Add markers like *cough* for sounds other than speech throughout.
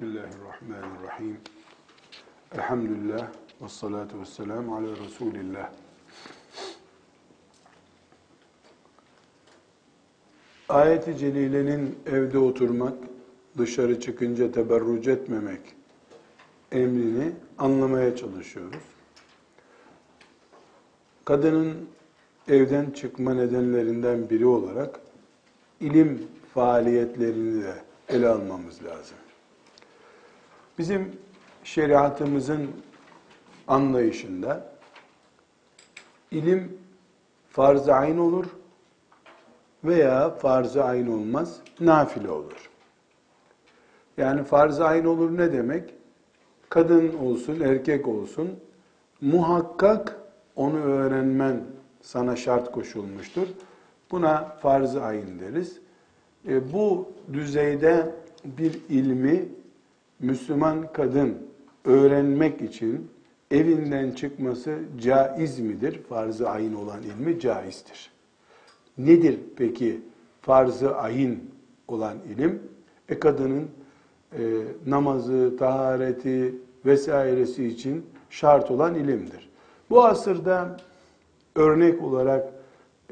Bismillahirrahmanirrahim. Elhamdülillah ve salatu ve selamu ala Resulillah. Ayet-i Celile'nin evde oturmak, dışarı çıkınca teberruc etmemek emrini anlamaya çalışıyoruz. Kadının evden çıkma nedenlerinden biri olarak ilim faaliyetlerini de ele almamız lazım. Bizim şeriatımızın anlayışında ilim farz-ı ayn olur veya farz-ı ayn olmaz, nafile olur. Yani farz-ı ayn olur ne demek? Kadın olsun, erkek olsun muhakkak onu öğrenmen sana şart koşulmuştur. Buna farz-ı ayn deriz. E, bu düzeyde bir ilmi Müslüman kadın öğrenmek için evinden çıkması caiz midir? Farz-ı ayin olan ilmi caizdir. Nedir peki farz-ı ayin olan ilim? E kadının e, namazı, tahareti vesairesi için şart olan ilimdir. Bu asırda örnek olarak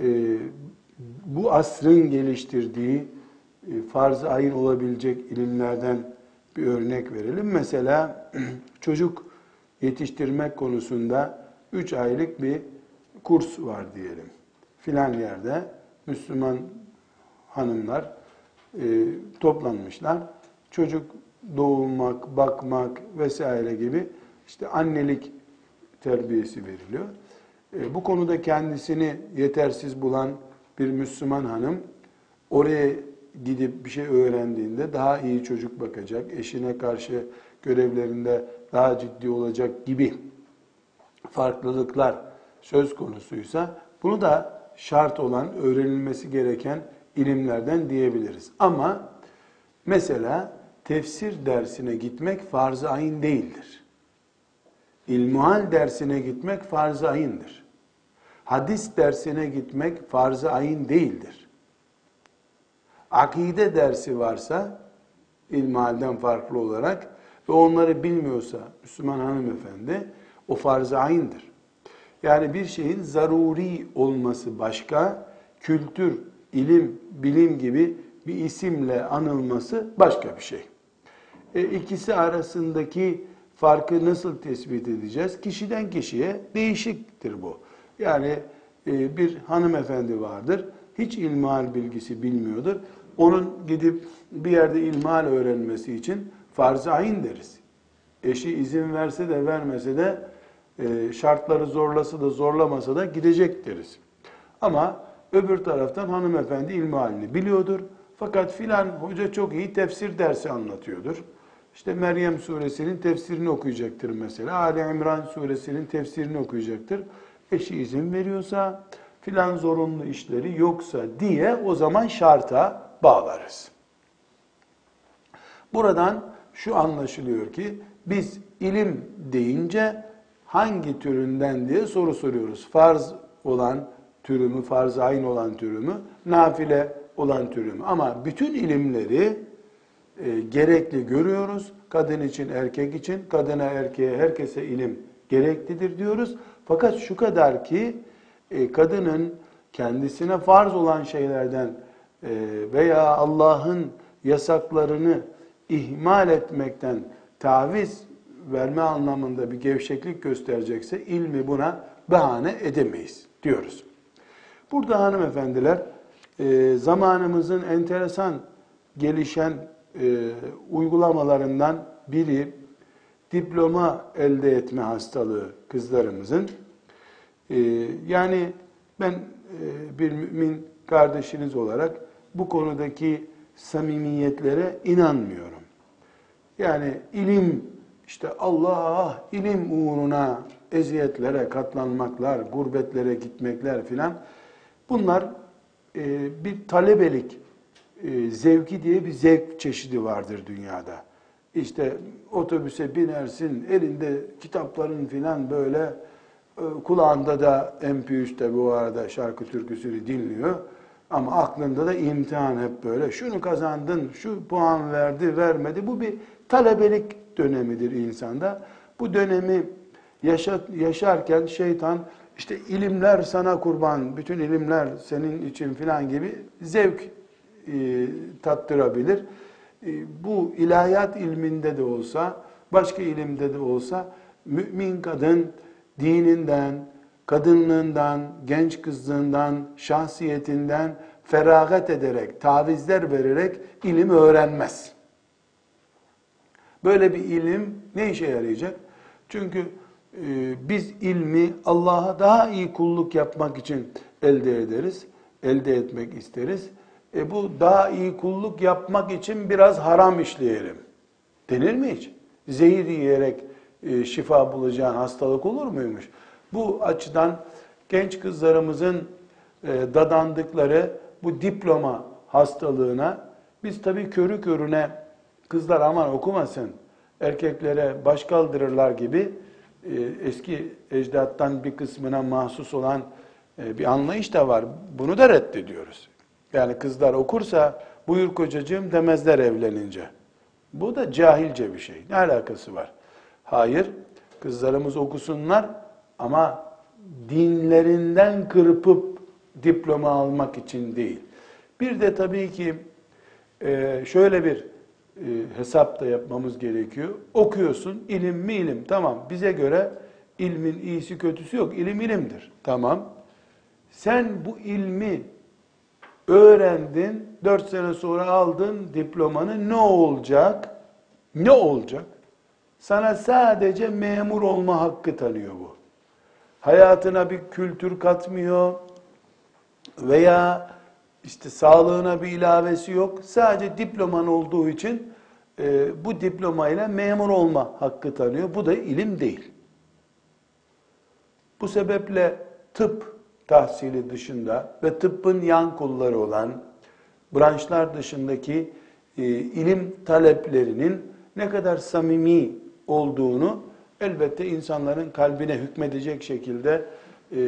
e, bu asrın geliştirdiği e, farz-ı ayin olabilecek ilimlerden bir örnek verelim. Mesela *clears throat* çocuk yetiştirmek konusunda 3 aylık bir kurs var diyelim. Filan yerde Müslüman hanımlar e, toplanmışlar. Çocuk doğurmak, bakmak vesaire gibi işte annelik terbiyesi veriliyor. E, bu konuda kendisini yetersiz bulan bir Müslüman hanım oraya gidip bir şey öğrendiğinde daha iyi çocuk bakacak, eşine karşı görevlerinde daha ciddi olacak gibi farklılıklar söz konusuysa bunu da şart olan, öğrenilmesi gereken ilimlerden diyebiliriz. Ama mesela tefsir dersine gitmek farz-ı ayin değildir. İlmuhal dersine gitmek farz-ı ayindir. Hadis dersine gitmek farz-ı ayin değildir akide dersi varsa ilmihalden farklı olarak ve onları bilmiyorsa Müslüman hanımefendi o farz-ı ayindir. Yani bir şeyin zaruri olması başka, kültür, ilim, bilim gibi bir isimle anılması başka bir şey. E, ikisi arasındaki farkı nasıl tespit edeceğiz? Kişiden kişiye değişiktir bu. Yani e, bir hanımefendi vardır, hiç ilmihal bilgisi bilmiyordur onun gidip bir yerde ilmal öğrenmesi için farz-ı ayin deriz. Eşi izin verse de vermese de e, şartları zorlasa da zorlamasa da gidecek deriz. Ama öbür taraftan hanımefendi ilmihalini biliyordur. Fakat filan hoca çok iyi tefsir dersi anlatıyordur. İşte Meryem suresinin tefsirini okuyacaktır mesela. Ali İmran suresinin tefsirini okuyacaktır. Eşi izin veriyorsa, filan zorunlu işleri yoksa diye o zaman şarta bağlarız. Buradan şu anlaşılıyor ki biz ilim deyince hangi türünden diye soru soruyoruz. Farz olan türü mü, farz aynı olan türü mü, nafile olan türü mü? Ama bütün ilimleri e, gerekli görüyoruz. Kadın için, erkek için, kadına, erkeğe, herkese ilim gereklidir diyoruz. Fakat şu kadar ki e, kadının kendisine farz olan şeylerden veya Allah'ın yasaklarını ihmal etmekten taviz verme anlamında bir gevşeklik gösterecekse ilmi buna bahane edemeyiz diyoruz. Burada hanımefendiler e, zamanımızın enteresan gelişen e, uygulamalarından biri diploma elde etme hastalığı kızlarımızın. Yani ben bir mümin kardeşiniz olarak bu konudaki samimiyetlere inanmıyorum. Yani ilim işte Allah ilim uğruna eziyetlere katlanmaklar, gurbetlere gitmekler filan bunlar e, bir talebelik e, zevki diye bir zevk çeşidi vardır dünyada. İşte otobüse binersin, elinde kitapların filan böyle e, kulağında da MP3'te bu arada şarkı türküsünü dinliyor. Ama aklında da imtihan hep böyle. Şunu kazandın, şu puan verdi, vermedi. Bu bir talebelik dönemidir insanda. Bu dönemi yaşa, yaşarken şeytan işte ilimler sana kurban, bütün ilimler senin için filan gibi zevk e, tattırabilir. E, bu ilahiyat ilminde de olsa, başka ilimde de olsa mümin kadın dininden, kadınlığından, genç kızlığından, şahsiyetinden feragat ederek, tavizler vererek ilim öğrenmez. Böyle bir ilim ne işe yarayacak? Çünkü e, biz ilmi Allah'a daha iyi kulluk yapmak için elde ederiz, elde etmek isteriz. E bu daha iyi kulluk yapmak için biraz haram işleyelim. Denir mi hiç? Zehir yiyerek e, şifa bulacağın hastalık olur muymuş? Bu açıdan genç kızlarımızın e, dadandıkları bu diploma hastalığına biz tabii körü körüne kızlar aman okumasın, erkeklere baş kaldırırlar gibi e, eski ecdattan bir kısmına mahsus olan bir anlayış da var. Bunu da reddediyoruz. Yani kızlar okursa buyur kocacığım demezler evlenince. Bu da cahilce bir şey. Ne alakası var? Hayır, kızlarımız okusunlar ama dinlerinden kırpıp diploma almak için değil. Bir de tabii ki e, şöyle bir e, hesap da yapmamız gerekiyor. Okuyorsun, ilim mi ilim? Tamam, bize göre ilmin iyisi kötüsü yok. İlim ilimdir. Tamam. Sen bu ilmi öğrendin, dört sene sonra aldın diplomanı ne olacak? Ne olacak? Sana sadece memur olma hakkı tanıyor bu. Hayatına bir kültür katmıyor veya işte sağlığına bir ilavesi yok. Sadece diploman olduğu için e, bu diplomayla memur olma hakkı tanıyor. Bu da ilim değil. Bu sebeple tıp tahsili dışında ve tıbbın yan kolları olan branşlar dışındaki e, ilim taleplerinin ne kadar samimi olduğunu elbette insanların kalbine hükmedecek şekilde e,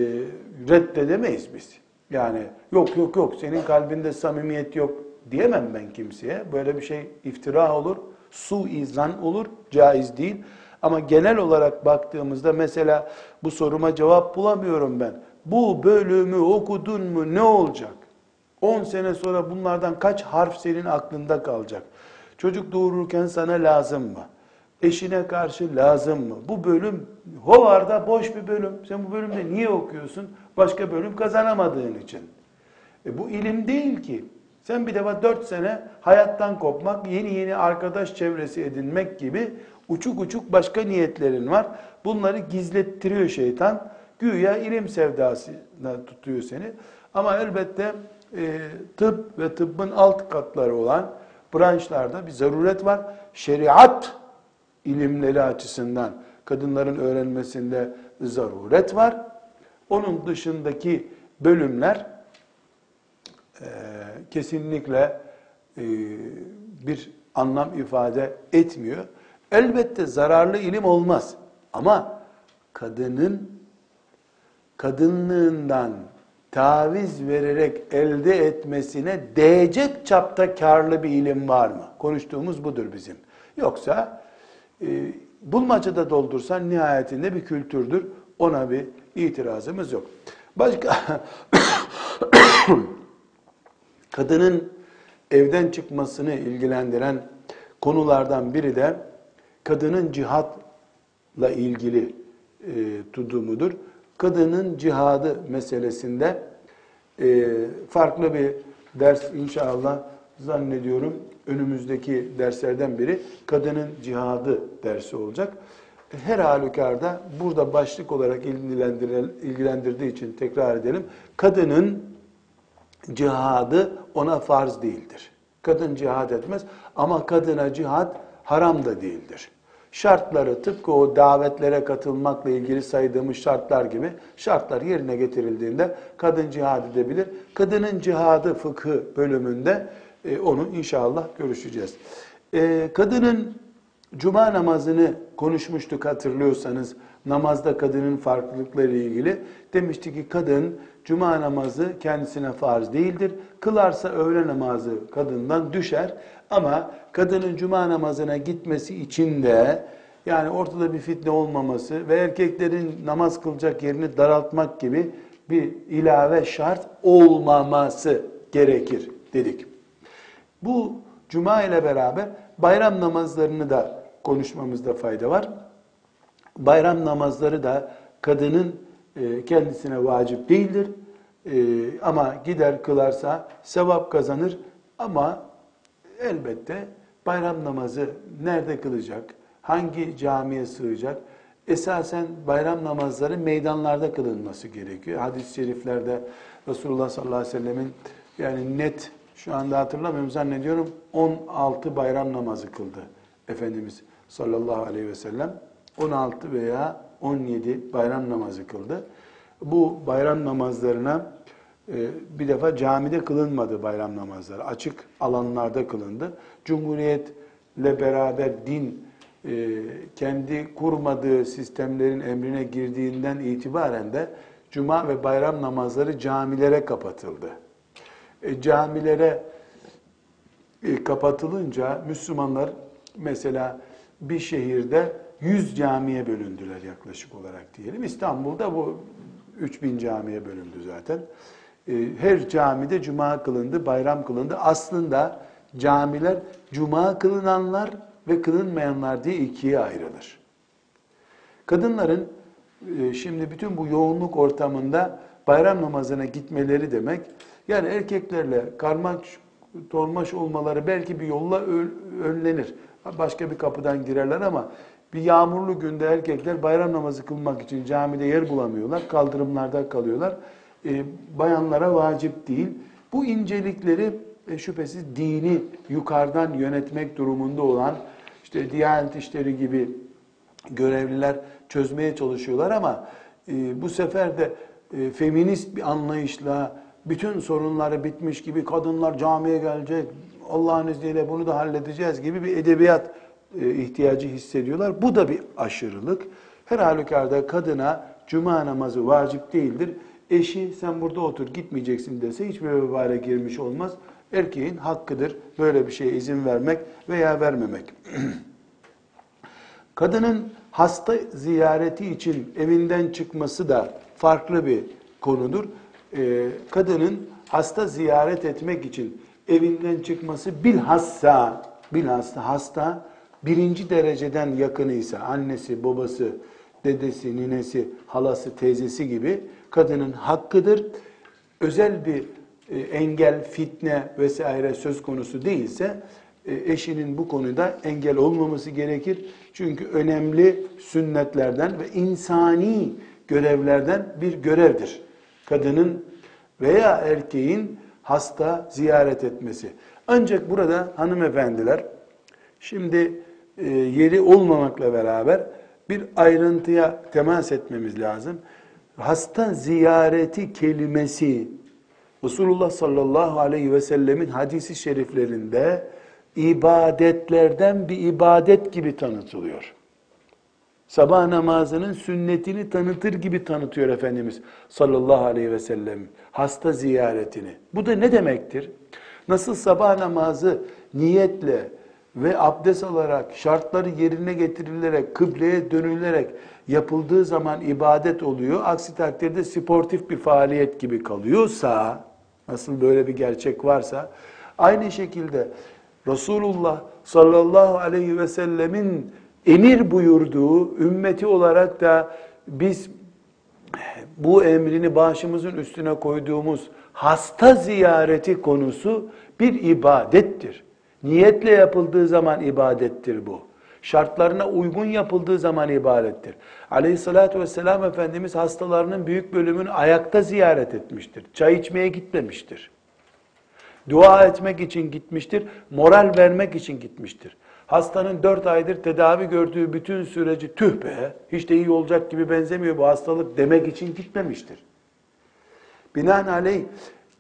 reddedemeyiz biz. Yani yok yok yok senin kalbinde samimiyet yok diyemem ben kimseye. Böyle bir şey iftira olur, su izan olur, caiz değil. Ama genel olarak baktığımızda mesela bu soruma cevap bulamıyorum ben. Bu bölümü okudun mu ne olacak? 10 sene sonra bunlardan kaç harf senin aklında kalacak? Çocuk doğururken sana lazım mı? Eşine karşı lazım mı? Bu bölüm hovarda boş bir bölüm. Sen bu bölümde niye okuyorsun? Başka bölüm kazanamadığın için. E bu ilim değil ki. Sen bir defa dört sene hayattan kopmak, yeni yeni arkadaş çevresi edinmek gibi uçuk uçuk başka niyetlerin var. Bunları gizlettiriyor şeytan. Güya ilim sevdasına tutuyor seni. Ama elbette e, tıp ve tıbbın alt katları olan branşlarda bir zaruret var. Şeriat ilimleri açısından kadınların öğrenmesinde zaruret var. Onun dışındaki bölümler e, kesinlikle e, bir anlam ifade etmiyor. Elbette zararlı ilim olmaz. Ama kadının kadınlığından taviz vererek elde etmesine değecek çapta karlı bir ilim var mı? Konuştuğumuz budur bizim. Yoksa e, bulmacada doldursan nihayetinde bir kültürdür. Ona bir itirazımız yok. Başka *coughs* kadının evden çıkmasını ilgilendiren konulardan biri de kadının cihatla ilgili e, tudumudur kadının cihadı meselesinde e, farklı bir ders inşallah zannediyorum önümüzdeki derslerden biri kadının cihadı dersi olacak. Her halükarda burada başlık olarak ilgilendirdiği için tekrar edelim. Kadının cihadı ona farz değildir. Kadın cihad etmez ama kadına cihad haram da değildir şartları tıpkı o davetlere katılmakla ilgili saydığımız şartlar gibi şartlar yerine getirildiğinde kadın cihad edebilir. Kadının cihadı fıkhı bölümünde e, onu inşallah görüşeceğiz. E, kadının cuma namazını konuşmuştuk hatırlıyorsanız namazda kadının farklılıkları ilgili. Demişti ki kadın cuma namazı kendisine farz değildir. Kılarsa öğle namazı kadından düşer. Ama kadının cuma namazına gitmesi için de yani ortada bir fitne olmaması ve erkeklerin namaz kılacak yerini daraltmak gibi bir ilave şart olmaması gerekir dedik. Bu cuma ile beraber bayram namazlarını da konuşmamızda fayda var. Bayram namazları da kadının e, kendisine vacip değildir. E, ama gider kılarsa sevap kazanır ama elbette bayram namazı nerede kılacak, hangi camiye sığacak? Esasen bayram namazları meydanlarda kılınması gerekiyor. Hadis-i şeriflerde Resulullah sallallahu aleyhi ve sellemin yani net şu anda hatırlamıyorum zannediyorum 16 bayram namazı kıldı Efendimiz sallallahu aleyhi ve sellem. 16 veya 17 bayram namazı kıldı. Bu bayram namazlarına e, bir defa camide kılınmadı bayram namazları. Açık alanlarda kılındı. Cumhuriyetle beraber din e, kendi kurmadığı sistemlerin emrine girdiğinden itibaren de cuma ve bayram namazları camilere kapatıldı. E, camilere kapatılınca Müslümanlar mesela bir şehirde 100 camiye bölündüler yaklaşık olarak diyelim. İstanbul'da bu 3000 camiye bölündü zaten. Ee, her camide cuma kılındı, bayram kılındı. Aslında camiler cuma kılınanlar ve kılınmayanlar diye ikiye ayrılır. Kadınların e, şimdi bütün bu yoğunluk ortamında bayram namazına gitmeleri demek, yani erkeklerle karmaş dolmaş olmaları belki bir yolla önlenir. Başka bir kapıdan girerler ama bir yağmurlu günde erkekler bayram namazı kılmak için camide yer bulamıyorlar. Kaldırımlarda kalıyorlar. E, bayanlara vacip değil. Bu incelikleri e, şüphesiz dini yukarıdan yönetmek durumunda olan işte Diyanet İşleri gibi görevliler çözmeye çalışıyorlar ama e, bu sefer de e, feminist bir anlayışla bütün sorunları bitmiş gibi kadınlar camiye gelecek, Allah'ın izniyle bunu da halledeceğiz gibi bir edebiyat e, ihtiyacı hissediyorlar. Bu da bir aşırılık. Her halükarda kadına cuma namazı vacip değildir. Eşi sen burada otur gitmeyeceksin dese hiçbir vebale girmiş olmaz. Erkeğin hakkıdır böyle bir şeye izin vermek veya vermemek. *clears throat* Kadının hasta ziyareti için evinden çıkması da farklı bir konudur. Ee, kadının hasta ziyaret etmek için evinden çıkması bilhassa bilhassa hasta birinci dereceden yakınıysa annesi, babası, dedesi, ninesi, halası, teyzesi gibi kadının hakkıdır. Özel bir e, engel, fitne vesaire söz konusu değilse e, eşinin bu konuda engel olmaması gerekir. Çünkü önemli sünnetlerden ve insani görevlerden bir görevdir. Kadının veya erkeğin hasta ziyaret etmesi. Ancak burada hanımefendiler şimdi e, yeri olmamakla beraber bir ayrıntıya temas etmemiz lazım. Hasta ziyareti kelimesi Resulullah sallallahu aleyhi ve sellemin hadisi şeriflerinde ibadetlerden bir ibadet gibi tanıtılıyor. Sabah namazının sünnetini tanıtır gibi tanıtıyor Efendimiz sallallahu aleyhi ve sellem hasta ziyaretini. Bu da ne demektir? Nasıl sabah namazı niyetle ve abdest alarak, şartları yerine getirilerek, kıbleye dönülerek yapıldığı zaman ibadet oluyor. Aksi takdirde sportif bir faaliyet gibi kalıyorsa, nasıl böyle bir gerçek varsa, aynı şekilde Resulullah sallallahu aleyhi ve sellemin emir buyurduğu ümmeti olarak da biz bu emrini başımızın üstüne koyduğumuz hasta ziyareti konusu bir ibadettir. Niyetle yapıldığı zaman ibadettir bu. Şartlarına uygun yapıldığı zaman ibadettir. Aleyhissalatü vesselam Efendimiz hastalarının büyük bölümünü ayakta ziyaret etmiştir. Çay içmeye gitmemiştir. Dua etmek için gitmiştir. Moral vermek için gitmiştir. Hastanın dört aydır tedavi gördüğü bütün süreci tüh be, hiç de iyi olacak gibi benzemiyor bu hastalık demek için gitmemiştir. Binaenaleyh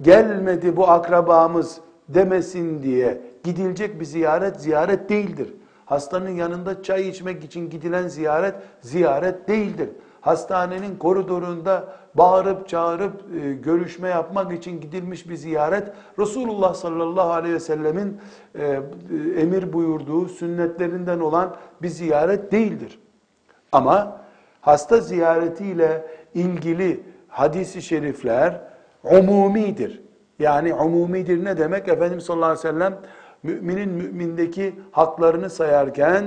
gelmedi bu akrabamız demesin diye gidilecek bir ziyaret ziyaret değildir. Hastanın yanında çay içmek için gidilen ziyaret ziyaret değildir. Hastanenin koridorunda bağırıp çağırıp e, görüşme yapmak için gidilmiş bir ziyaret Resulullah sallallahu aleyhi ve sellemin e, emir buyurduğu sünnetlerinden olan bir ziyaret değildir. Ama hasta ziyaretiyle ilgili hadisi şerifler umumidir. Yani umumidir ne demek? Efendimiz sallallahu aleyhi ve sellem müminin mümindeki haklarını sayarken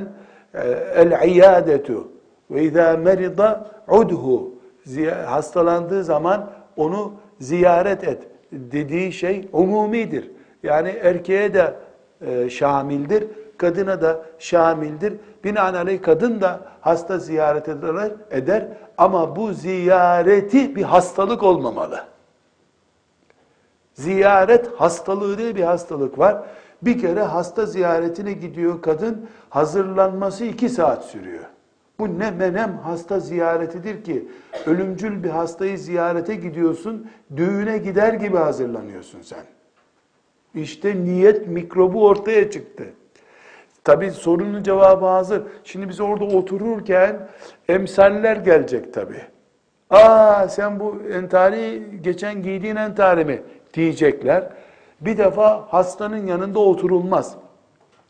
e, el-iyadetu ve izâ merida udhu hastalandığı zaman onu ziyaret et dediği şey umumidir. Yani erkeğe de e, şamildir, kadına da şamildir. Binaenaleyh kadın da hasta ziyaret eder, eder ama bu ziyareti bir hastalık olmamalı. Ziyaret hastalığı diye bir hastalık var. Bir kere hasta ziyaretine gidiyor kadın, hazırlanması iki saat sürüyor. Bu ne menem hasta ziyaretidir ki ölümcül bir hastayı ziyarete gidiyorsun, düğüne gider gibi hazırlanıyorsun sen. İşte niyet mikrobu ortaya çıktı. Tabi sorunun cevabı hazır. Şimdi biz orada otururken emsaller gelecek tabi. Aa sen bu entari geçen giydiğin entari mi diyecekler. Bir defa hastanın yanında oturulmaz.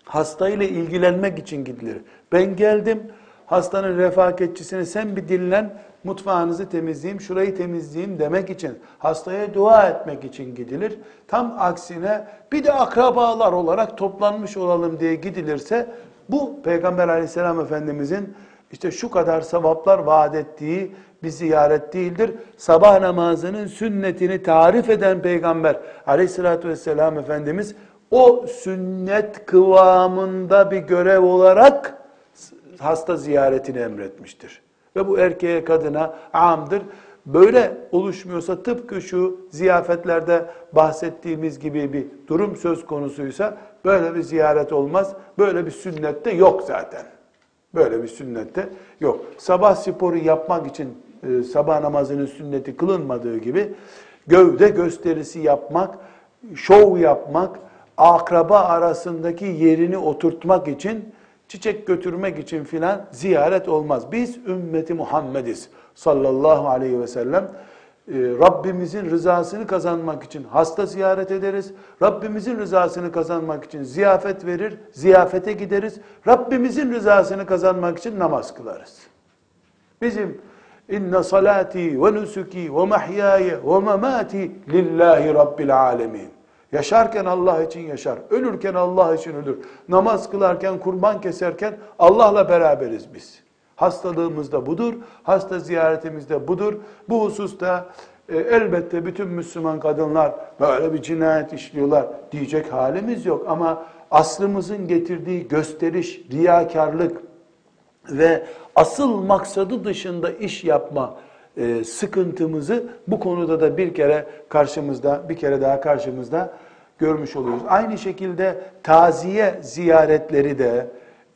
Hastayla ilgilenmek için gidilir. Ben geldim hastanın refakatçisine sen bir dinlen mutfağınızı temizleyeyim, şurayı temizleyeyim demek için, hastaya dua etmek için gidilir. Tam aksine bir de akrabalar olarak toplanmış olalım diye gidilirse bu Peygamber aleyhisselam efendimizin işte şu kadar sevaplar vaat ettiği bir ziyaret değildir. Sabah namazının sünnetini tarif eden Peygamber aleyhissalatü vesselam Efendimiz o sünnet kıvamında bir görev olarak hasta ziyaretini emretmiştir. Ve bu erkeğe kadına amdır. Böyle oluşmuyorsa tıpkı şu ziyafetlerde bahsettiğimiz gibi bir durum söz konusuysa böyle bir ziyaret olmaz. Böyle bir sünnette yok zaten. Böyle bir sünnette yok. Sabah sporu yapmak için e, sabah namazının sünneti kılınmadığı gibi gövde gösterisi yapmak, şov yapmak, akraba arasındaki yerini oturtmak için çiçek götürmek için filan ziyaret olmaz. Biz ümmeti Muhammediz sallallahu aleyhi ve sellem. Ee, Rabbimizin rızasını kazanmak için hasta ziyaret ederiz. Rabbimizin rızasını kazanmak için ziyafet verir, ziyafete gideriz. Rabbimizin rızasını kazanmak için namaz kılarız. Bizim inne salati ve nusuki ve mahyaya ve mamati lillahi rabbil alemin. Yaşarken Allah için yaşar. Ölürken Allah için ölür. Namaz kılarken, kurban keserken Allah'la beraberiz biz. Hastalığımız da budur. Hasta ziyaretimiz de budur. Bu hususta e, elbette bütün Müslüman kadınlar böyle bir cinayet işliyorlar diyecek halimiz yok. Ama aslımızın getirdiği gösteriş, riyakarlık ve asıl maksadı dışında iş yapma e, sıkıntımızı bu konuda da bir kere karşımızda, bir kere daha karşımızda görmüş oluyoruz. Aynı şekilde taziye ziyaretleri de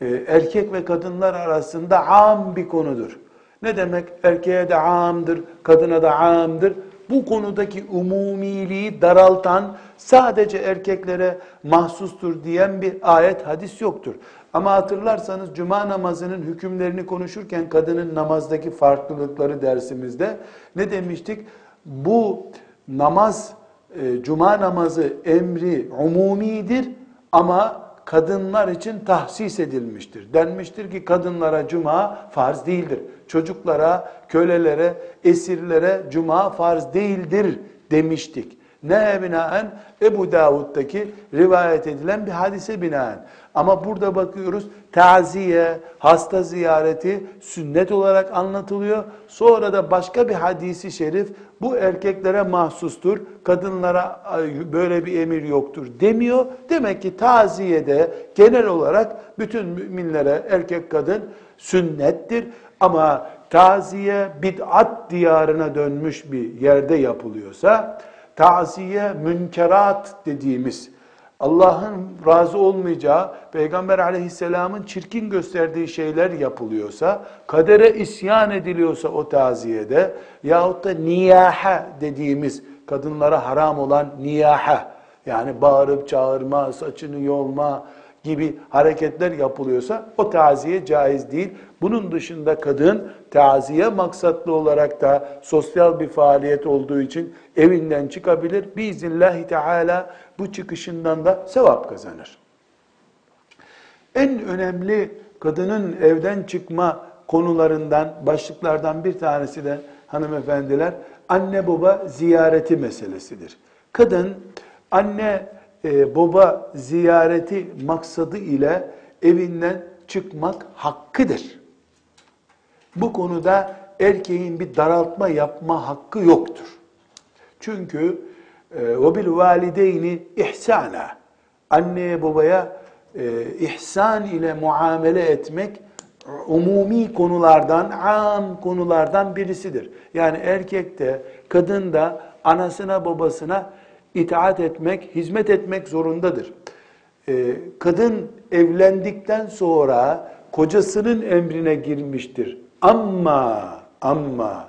e, erkek ve kadınlar arasında am bir konudur. Ne demek? Erkeğe de amdır, kadına da amdır. Bu konudaki umumiliği daraltan, sadece erkeklere mahsustur diyen bir ayet, hadis yoktur. Ama hatırlarsanız cuma namazının hükümlerini konuşurken kadının namazdaki farklılıkları dersimizde ne demiştik? Bu namaz, e, cuma namazı emri umumidir ama kadınlar için tahsis edilmiştir. Denmiştir ki kadınlara cuma farz değildir. Çocuklara, kölelere, esirlere cuma farz değildir demiştik. Ne binaen? Ebu Davud'daki rivayet edilen bir hadise binaen. Ama burada bakıyoruz taziye, hasta ziyareti sünnet olarak anlatılıyor. Sonra da başka bir hadisi şerif bu erkeklere mahsustur, kadınlara böyle bir emir yoktur demiyor. Demek ki taziyede genel olarak bütün müminlere erkek kadın sünnettir. Ama taziye bid'at diyarına dönmüş bir yerde yapılıyorsa, taziye münkerat dediğimiz Allah'ın razı olmayacağı, Peygamber aleyhisselamın çirkin gösterdiği şeyler yapılıyorsa, kadere isyan ediliyorsa o taziyede, yahut da niyaha dediğimiz kadınlara haram olan niyaha, yani bağırıp çağırma, saçını yolma, gibi hareketler yapılıyorsa o taziye caiz değil. Bunun dışında kadın taziye maksatlı olarak da sosyal bir faaliyet olduğu için evinden çıkabilir. Biiznillahü teala bu çıkışından da sevap kazanır. En önemli kadının evden çıkma konularından, başlıklardan bir tanesi de hanımefendiler anne baba ziyareti meselesidir. Kadın anne e, baba ziyareti maksadı ile evinden çıkmak hakkıdır. Bu konuda erkeğin bir daraltma yapma hakkı yoktur. Çünkü o bil valideyni ihsana anneye babaya e, ihsan ile muamele etmek umumi konulardan, am konulardan birisidir. Yani erkek de, kadın da anasına babasına itaat etmek, hizmet etmek zorundadır. Ee, kadın evlendikten sonra kocasının emrine girmiştir. Ama, ama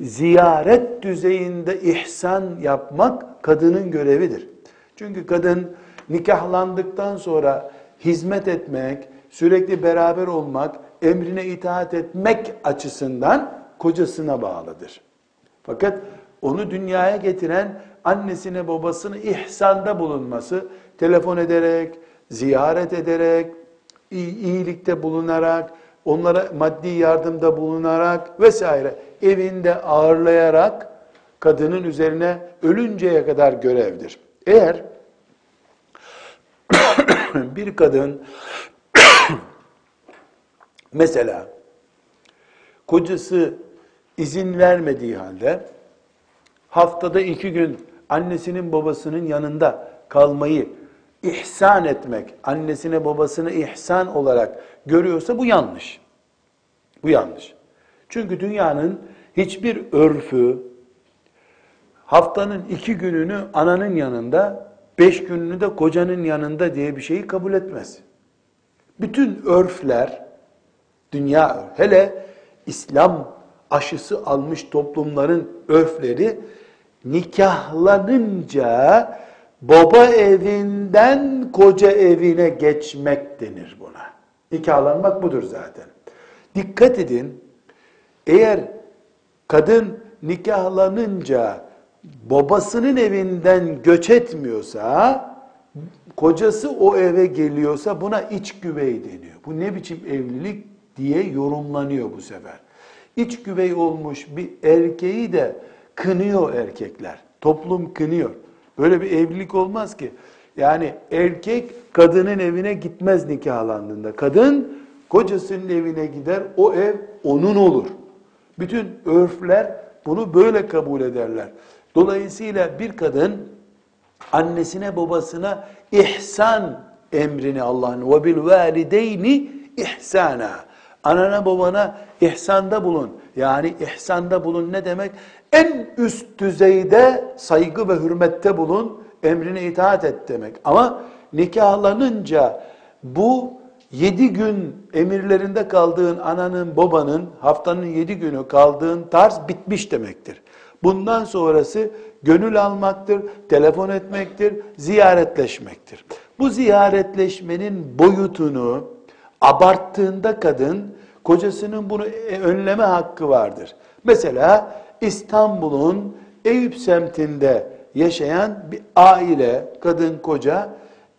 ziyaret düzeyinde ihsan yapmak kadının görevidir. Çünkü kadın nikahlandıktan sonra hizmet etmek, sürekli beraber olmak, emrine itaat etmek açısından kocasına bağlıdır. Fakat onu dünyaya getiren annesine babasını ihsanda bulunması, telefon ederek, ziyaret ederek, iyilikte bulunarak, onlara maddi yardımda bulunarak vesaire evinde ağırlayarak kadının üzerine ölünceye kadar görevdir. Eğer *coughs* bir kadın *coughs* mesela kocası izin vermediği halde haftada iki gün annesinin babasının yanında kalmayı ihsan etmek, annesine babasını ihsan olarak görüyorsa bu yanlış. Bu yanlış. Çünkü dünyanın hiçbir örfü haftanın iki gününü ananın yanında, beş gününü de kocanın yanında diye bir şeyi kabul etmez. Bütün örfler, dünya hele İslam aşısı almış toplumların örfleri nikahlanınca baba evinden koca evine geçmek denir buna. Nikahlanmak budur zaten. Dikkat edin, eğer kadın nikahlanınca babasının evinden göç etmiyorsa, kocası o eve geliyorsa buna iç güvey deniyor. Bu ne biçim evlilik diye yorumlanıyor bu sefer. İç güvey olmuş bir erkeği de kınıyor erkekler. Toplum kınıyor. Böyle bir evlilik olmaz ki. Yani erkek kadının evine gitmez nikahlandığında. Kadın kocasının evine gider, o ev onun olur. Bütün örfler bunu böyle kabul ederler. Dolayısıyla bir kadın annesine babasına ihsan emrini Allah'ın ve bil valideyni ihsana. Anana babana ihsanda bulun. Yani ihsanda bulun ne demek? En üst düzeyde saygı ve hürmette bulun, emrine itaat et demek. Ama nikahlanınca bu yedi gün emirlerinde kaldığın ananın, babanın, haftanın yedi günü kaldığın tarz bitmiş demektir. Bundan sonrası gönül almaktır, telefon etmektir, ziyaretleşmektir. Bu ziyaretleşmenin boyutunu abarttığında kadın, kocasının bunu önleme hakkı vardır. Mesela İstanbul'un Eyüp semtinde yaşayan bir aile, kadın koca,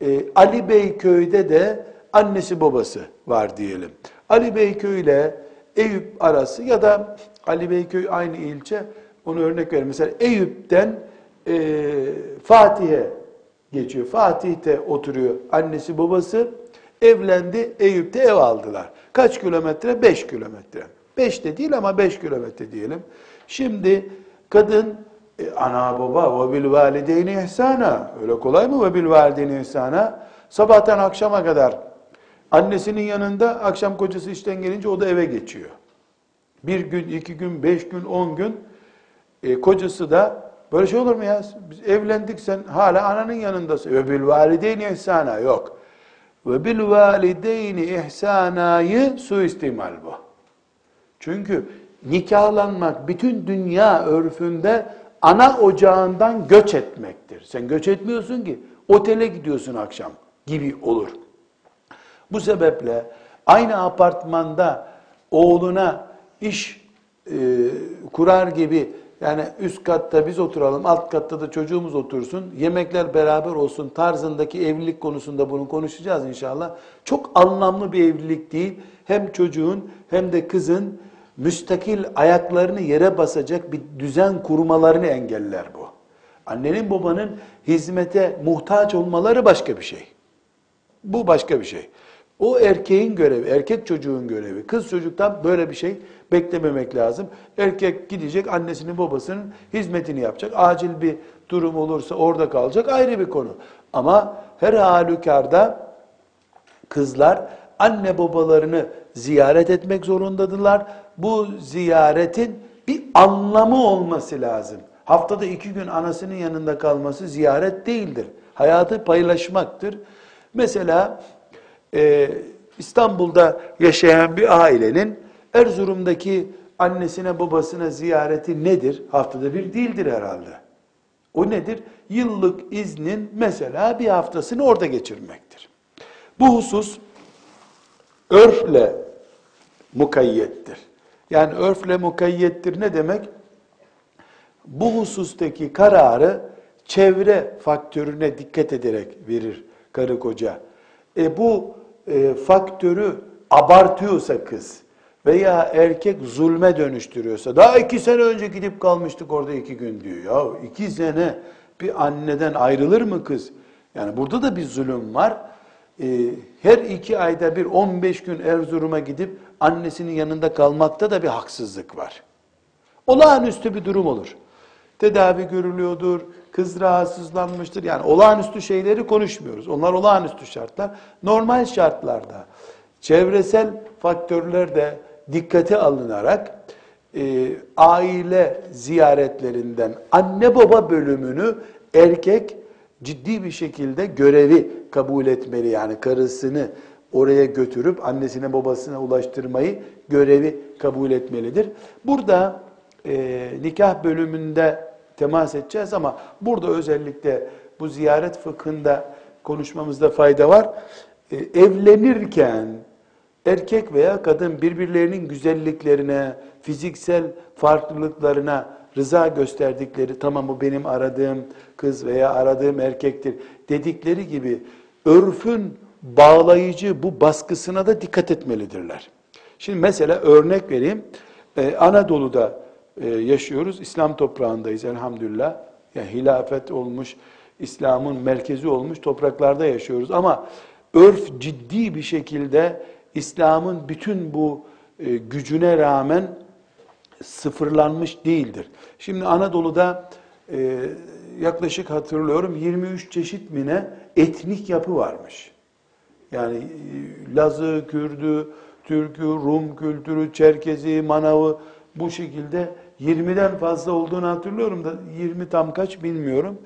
e, Ali Bey köyde de annesi babası var diyelim. Ali Bey köy ile Eyüp arası ya da Ali Bey köy aynı ilçe, onu örnek verelim. Mesela Eyüp'ten e, Fatih'e geçiyor. Fatih'te oturuyor annesi babası. Evlendi, Eyüp'te ev aldılar. Kaç kilometre? 5 kilometre. 5 de değil ama 5 kilometre diyelim. Şimdi kadın e, ana baba ve bil valideyni ihsana. Öyle kolay mı ve bil valideyni ihsana? Sabahtan akşama kadar annesinin yanında akşam kocası işten gelince o da eve geçiyor. Bir gün, iki gün, beş gün, on gün e, kocası da böyle şey olur mu ya? Biz evlendik sen hala ananın yanındasın. Ve bil valideyni ihsana yok. Ve bil valideyni ihsanayı suistimal bu. Çünkü nikahlanmak bütün dünya örfünde ana ocağından göç etmektir. Sen göç etmiyorsun ki otele gidiyorsun akşam gibi olur. Bu sebeple aynı apartmanda oğluna iş e, kurar gibi yani üst katta biz oturalım, alt katta da çocuğumuz otursun, yemekler beraber olsun tarzındaki evlilik konusunda bunu konuşacağız inşallah. Çok anlamlı bir evlilik değil. Hem çocuğun hem de kızın müstakil ayaklarını yere basacak bir düzen kurmalarını engeller bu. Annenin babanın hizmete muhtaç olmaları başka bir şey. Bu başka bir şey. O erkeğin görevi, erkek çocuğun görevi. Kız çocuktan böyle bir şey beklememek lazım. Erkek gidecek annesinin babasının hizmetini yapacak. Acil bir durum olursa orada kalacak ayrı bir konu. Ama her halükarda kızlar anne babalarını ziyaret etmek zorundadılar. Bu ziyaretin bir anlamı olması lazım. Haftada iki gün anasının yanında kalması ziyaret değildir. Hayatı paylaşmaktır. Mesela e, İstanbul'da yaşayan bir ailenin Erzurum'daki annesine babasına ziyareti nedir? Haftada bir değildir herhalde. O nedir? Yıllık iznin mesela bir haftasını orada geçirmektir. Bu husus örfle mukayyettir. Yani örfle mukayyettir ne demek? Bu husustaki kararı çevre faktörüne dikkat ederek verir karı koca. E bu e, faktörü abartıyorsa kız veya erkek zulme dönüştürüyorsa, daha iki sene önce gidip kalmıştık orada iki gün diyor. Ya iki sene bir anneden ayrılır mı kız? Yani burada da bir zulüm var. Ee, her iki ayda bir 15 gün Erzurum'a gidip annesinin yanında kalmakta da bir haksızlık var. Olağanüstü bir durum olur. Tedavi görülüyordur, kız rahatsızlanmıştır. Yani olağanüstü şeyleri konuşmuyoruz. Onlar olağanüstü şartlar. Normal şartlarda çevresel faktörler de dikkate alınarak e, aile ziyaretlerinden anne baba bölümünü erkek ciddi bir şekilde görevi kabul etmeli. Yani karısını oraya götürüp annesine babasına ulaştırmayı görevi kabul etmelidir. Burada e, nikah bölümünde temas edeceğiz ama burada özellikle bu ziyaret fıkhında konuşmamızda fayda var. E, evlenirken erkek veya kadın birbirlerinin güzelliklerine, fiziksel farklılıklarına rıza gösterdikleri, tamam bu benim aradığım kız veya aradığım erkektir dedikleri gibi örfün bağlayıcı bu baskısına da dikkat etmelidirler. Şimdi mesela örnek vereyim. Ee, Anadolu'da e, yaşıyoruz. İslam toprağındayız elhamdülillah. Yani hilafet olmuş, İslam'ın merkezi olmuş topraklarda yaşıyoruz. Ama örf ciddi bir şekilde İslam'ın bütün bu e, gücüne rağmen sıfırlanmış değildir. Şimdi Anadolu'da e, yaklaşık hatırlıyorum 23 çeşit mine etnik yapı varmış. Yani Lazı, Kürdü, Türkü, Rum kültürü, Çerkezi, Manavı bu şekilde 20'den fazla olduğunu hatırlıyorum da 20 tam kaç bilmiyorum.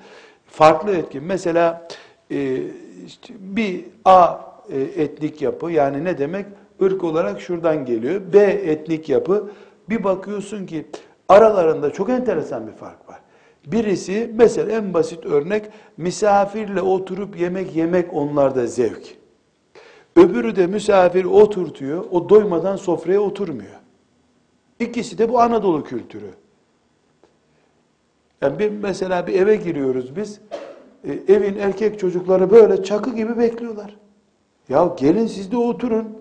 Farklı etki. Mesela e, işte bir A e, etnik yapı yani ne demek? Irk olarak şuradan geliyor. B etnik yapı. Bir bakıyorsun ki aralarında çok enteresan bir fark var. Birisi mesela en basit örnek misafirle oturup yemek yemek onlarda zevk. Öbürü de misafir oturtuyor, o doymadan sofraya oturmuyor. İkisi de bu Anadolu kültürü. Yani bir, mesela bir eve giriyoruz biz, e, evin erkek çocukları böyle çakı gibi bekliyorlar. Ya gelin siz de oturun.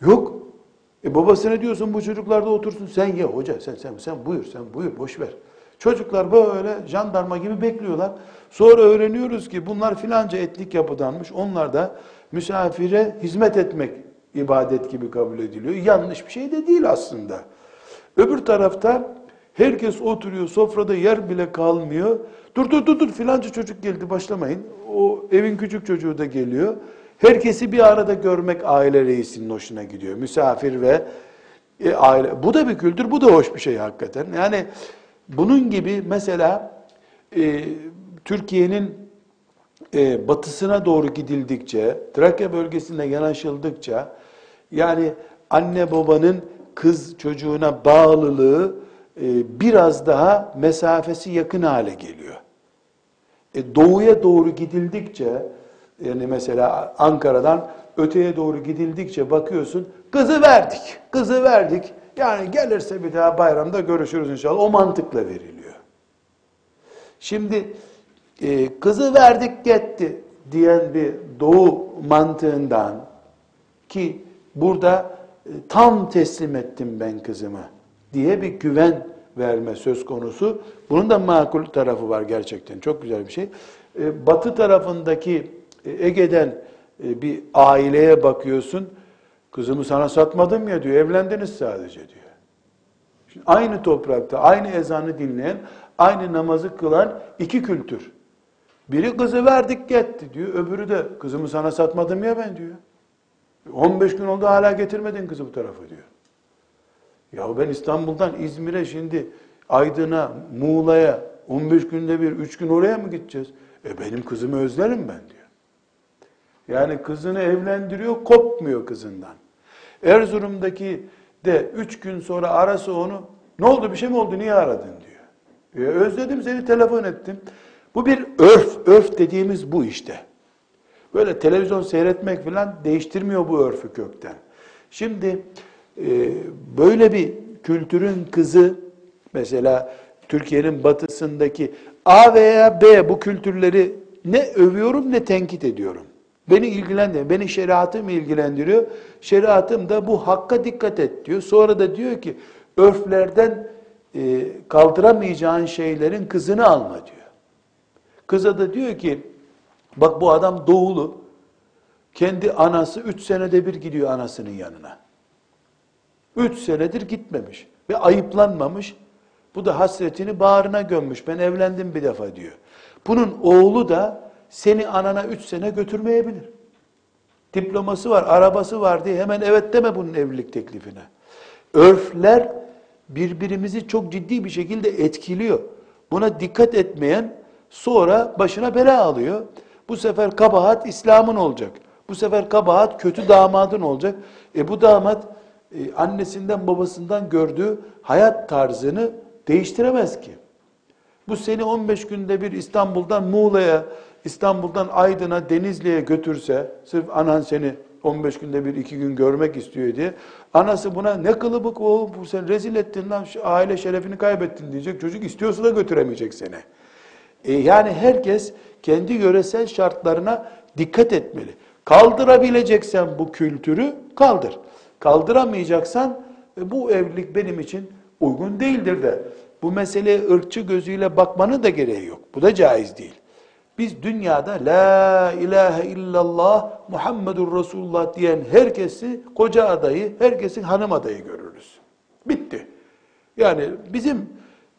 Yok. E babasına diyorsun bu çocuklar da otursun. Sen ye hoca sen sen sen buyur sen buyur boş ver. Çocuklar böyle jandarma gibi bekliyorlar. Sonra öğreniyoruz ki bunlar filanca etnik yapıdanmış. Onlar da misafire hizmet etmek ibadet gibi kabul ediliyor. Yanlış bir şey de değil aslında. Öbür tarafta herkes oturuyor sofrada yer bile kalmıyor. Dur dur dur dur filanca çocuk geldi başlamayın. O evin küçük çocuğu da geliyor. Herkesi bir arada görmek aile reisinin hoşuna gidiyor. Misafir ve e, aile. Bu da bir kültür, bu da hoş bir şey hakikaten. Yani bunun gibi mesela e, Türkiye'nin e, batısına doğru gidildikçe, Trakya bölgesinde yanaşıldıkça, yani anne babanın kız çocuğuna bağlılığı e, biraz daha mesafesi yakın hale geliyor. E, doğuya doğru gidildikçe, Yani mesela Ankara'dan öteye doğru gidildikçe bakıyorsun kızı verdik, kızı verdik. Yani gelirse bir daha bayramda görüşürüz inşallah. O mantıkla veriliyor. Şimdi e, kızı verdik gitti diyen bir doğu mantığından ki burada tam teslim ettim ben kızımı diye bir güven verme söz konusu. Bunun da makul tarafı var gerçekten. Çok güzel bir şey. E, batı tarafındaki e, Ege'den e, bir aileye bakıyorsun. Kızımı sana satmadım ya diyor. Evlendiniz sadece diyor. Şimdi aynı toprakta, aynı ezanı dinleyen, aynı namazı kılan iki kültür. Biri kızı verdik gitti diyor. Öbürü de kızımı sana satmadım ya ben diyor. 15 gün oldu hala getirmedin kızı bu tarafa diyor. Ya ben İstanbul'dan İzmir'e şimdi Aydın'a, Muğla'ya 15 günde bir, 3 gün oraya mı gideceğiz? E benim kızımı özlerim ben diyor. Yani kızını evlendiriyor, kopmuyor kızından. Erzurum'daki de 3 gün sonra arası onu, ne oldu bir şey mi oldu, niye aradın diyor. E özledim seni, telefon ettim. Bu bir örf, örf dediğimiz bu işte. Böyle televizyon seyretmek falan değiştirmiyor bu örfü kökten. Şimdi e, böyle bir kültürün kızı mesela Türkiye'nin batısındaki A veya B bu kültürleri ne övüyorum ne tenkit ediyorum. Beni ilgilendiriyor. Beni şeriatım ilgilendiriyor. Şeriatım da bu hakka dikkat et diyor. Sonra da diyor ki örflerden e, kaldıramayacağın şeylerin kızını alma diyor. Kıza da diyor ki bak bu adam doğulu. Kendi anası üç senede bir gidiyor anasının yanına. Üç senedir gitmemiş ve ayıplanmamış. Bu da hasretini bağrına gömmüş. Ben evlendim bir defa diyor. Bunun oğlu da seni anana üç sene götürmeyebilir. Diploması var, arabası var diye hemen evet deme bunun evlilik teklifine. Örfler birbirimizi çok ciddi bir şekilde etkiliyor. Buna dikkat etmeyen sonra başına bela alıyor. Bu sefer kabahat İslam'ın olacak. Bu sefer kabahat kötü damadın olacak. E bu damat e, annesinden babasından gördüğü hayat tarzını değiştiremez ki. Bu seni 15 günde bir İstanbul'dan Muğla'ya, İstanbul'dan Aydın'a, Denizli'ye götürse, sırf anan seni 15 günde bir iki gün görmek istiyor diye, anası buna ne kılıbık o, bu sen rezil ettin lan, şu aile şerefini kaybettin diyecek, çocuk istiyorsa da götüremeyecek seni. E yani herkes kendi yöresel şartlarına dikkat etmeli. Kaldırabileceksen bu kültürü kaldır. Kaldıramayacaksan e, bu evlilik benim için uygun değildir de bu meseleye ırkçı gözüyle bakmanın da gereği yok. Bu da caiz değil. Biz dünyada la ilahe illallah Muhammedur Resulullah diyen herkesi koca adayı, herkesin hanım adayı görürüz. Bitti. Yani bizim